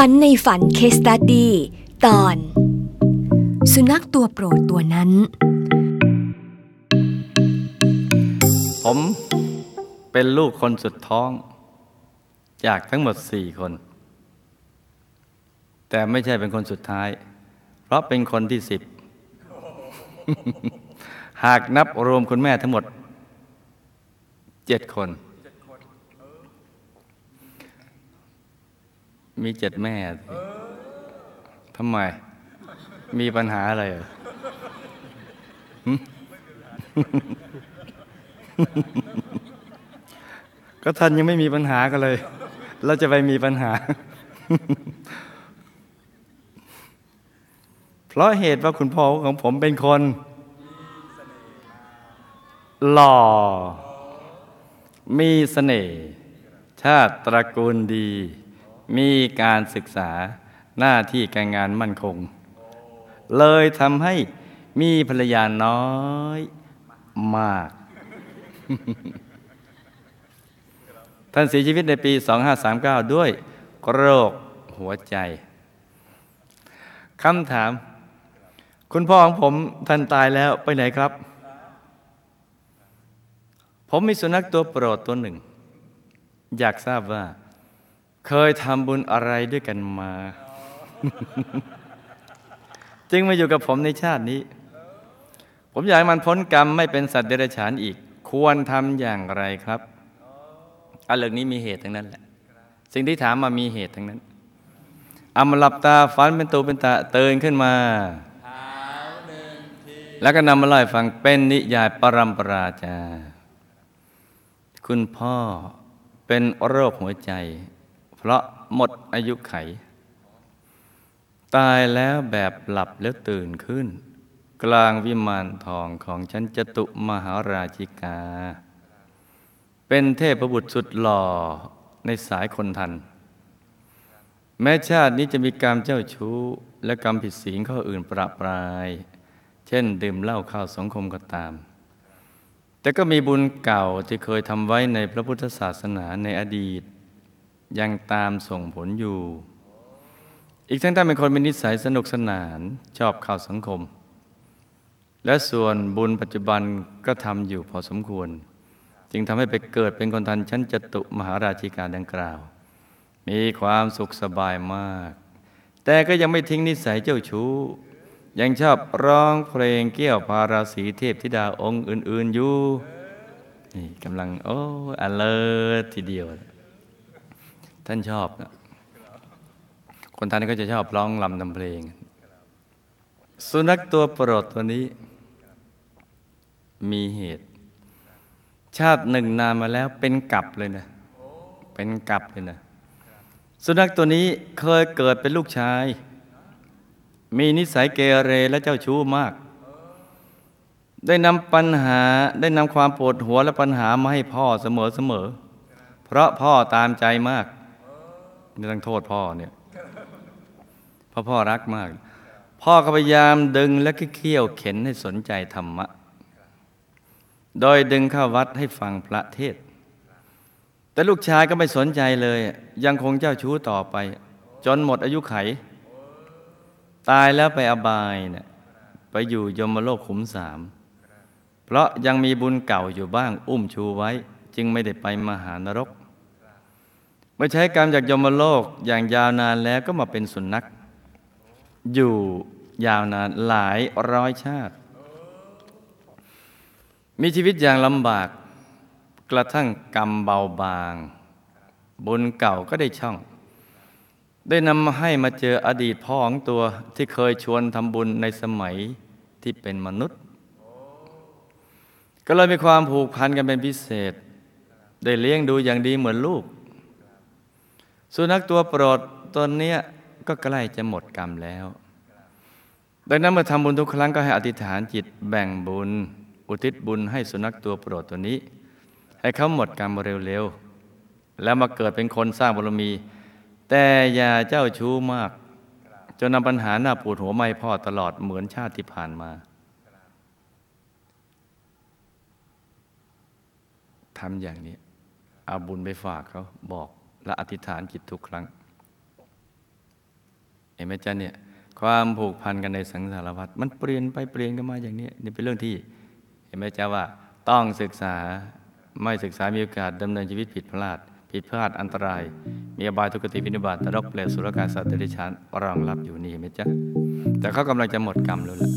ฝันในฝันเคสตัดดี้ตอน สุนัขตัวโปรดตัวนั้น ผมเป็นลูกคนสุดท้อง จากทั้งหมดสี่คน แต่ไม่ใช่เป็นคนสุดท้าย เพราะเป็นคนที่สิบ หากนับรวมคุณแม่ทั้งหมดเจ็ดคน มีเจ็ดแม่สิทำไม มีปัญหาอะไรเหรอหึก็ท่านยังไม่มีปัญหากันเลย เราจะไปมีปัญหา เพราะเหตุว่าคุณพ่อของผมเป็นคน หล่อ มีเสน่ห์ ชาติตระกูลดี มีการศึกษาหน้าที่การงานมั่นคง เลยทำให้มีภรรยาน้อยมาก ท่านเสียชีวิตในปี 2539 ด้วยโรคหัวใจคำถาม คุณพ่อของผมท่านตายแล้วไปไหนครับ ผมมีสุนัขตัวโปรดตัวหนึ่ง อยากทราบว่า เคยทำบุญอะไรด้วยกันมา จึงมาอยู่กับผมในชาตินี้ ผมอยากให้มันพ้นกรรมไม่เป็นสัตว์เดรัจฉานอีก ควรทำอย่างไรครับอันเรื่องนี้มีเหตุทั้งนั้นแหละ สิ่งที่ถามมามีเหตุทั้งนั้นเอามาหลับตาฝันเป็นตูเป็นตาเตือนขึ้นมา แล้วก็นำมาเล่าฟังเป็นนิยายปรัมปราจา คุณพ่อเป็นโรคหัวใจ เพราะหมดอายุไข ตายแล้วแบบหลับแล้วตื่นขึ้น กลางวิมานทองของชั้นจตุมหาราชิกา เป็นเทพบุตรสุดหล่อในสายคนทัน แม้ชาตินี้จะมีกรรมเจ้าชู้ และกรรมผิดศีลข้ออื่นประปราย เช่นดื่มเหล้าข้าวสังคมก็ตามแต่ก็มีบุญเก่าที่เคยทำไว้ในพระพุทธศาสนาในอดีต ยังตามส่งผลอยู่ อีกทั้งท่านเป็นคนมีนิสัยสนุกสนานชอบเข้าสังคม และส่วนบุญปัจจุบันก็ทำอยู่พอสมควร จึงทำให้ไปเกิดเป็นคนทันชั้นจตุมหาราชิกาดังกล่าว มีความสุขสบายมาก แต่ก็ยังไม่ทิ้งนิสัยเจ้าชู้ ยังชอบร้องเพลงเกี่ยวพาราศีเทพธิดาองค์อื่น ๆอยู่นี่กำลังโอ้อเลิศทีเดียว ท่านชอบนะคนท่านก็จะชอบร้องลำทำเพลง สุนัขตัวโปรดตัวนี้ มีเหตุ ชาติหนึ่งนานมาแล้วเป็นกับเลยนะ เป็นกับเลยนะ สุนัขตัวนี้เคยเกิดเป็นลูกชาย มีนิสัยเกเรและเจ้าชู้มาก ได้นำปัญหาได้นำความปวดหัวและปัญหามาให้พ่อเสมอเสมอ เพราะพ่อตามใจมาก ไม่ต้องโทษพ่อเนี่ยเพราะพ่อรักมาก พ่อก็พยายามดึงและเคี่ยวเข็นให้สนใจธรรมะ โดยดึงเข้าวัดให้ฟังพระเทศ แต่ลูกชายก็ไม่สนใจเลย ยังคงเจ้าชู้ต่อไป จนหมดอายุไข ตายแล้วไปอบายเนี่ยไปอยู่ยมโลกขุมสาม เพราะยังมีบุญเก่าอยู่บ้างอุ้มชูไว้ จึงไม่ได้ไปมหานรก เมื่อใช้กรรมจากยมโลกอย่างยาวนานแล้วก็มาเป็นสุนัข อยู่ยาวนานหลายร้อยชาติ มีชีวิตอย่างลำบาก กระทั่งกรรมเบาบาง บุญเก่าก็ได้ช่อง ได้นำมาให้มาเจออดีตพ่อของตัวที่เคยชวนทำบุญในสมัยที่เป็นมนุษย์ ก็เลยมีความผูกพันกันเป็นพิเศษ ได้เลี้ยงดูอย่างดีเหมือนลูก สุนัขตัวโปรดตนเนี้ยก็ใกล้จะหมดกรรมแล้ว ดังนั้นเมื่อทำบุญทุกครั้งก็ให้อธิษฐานจิตแบ่งบุญ อุทิศบุญให้สุนัขตัวโปรดตัวนี้ ให้เขาหมดกรรมเร็วๆ แล้วมาเกิดเป็นคนสร้างบารมี แต่อย่าเจ้าชู้มาก จนนำปัญหาหน้าปวดหัวไม่พ่อตลอดเหมือนชาติที่ผ่านมาทำอย่างนี้เอาบุญไปฝากเขาบอก และอธิษฐานจิตทุกครั้งห็นไหมจ๊ะเนี่ย ความผูกพันกันในสังสารวัฏมันเปลี่ยนไปเปลี่ยนกันมาอย่างนี้นี่เป็นเรื่องที่ เห็นไหมจ๊ะว่า ต้องศึกษาไม่ศึกษามีโอกาสดำเนินชีวิตผิดพลาด ผิดพลาดอันตราย มีอบายทุกติวินิบาตตรกเปลวสุรกายสัตว์เดรัจฉานรองรับอยู่นี่เห็นไหมจ๊ะแต่เขากำลังจะหมดกรรมแล้วล่ะ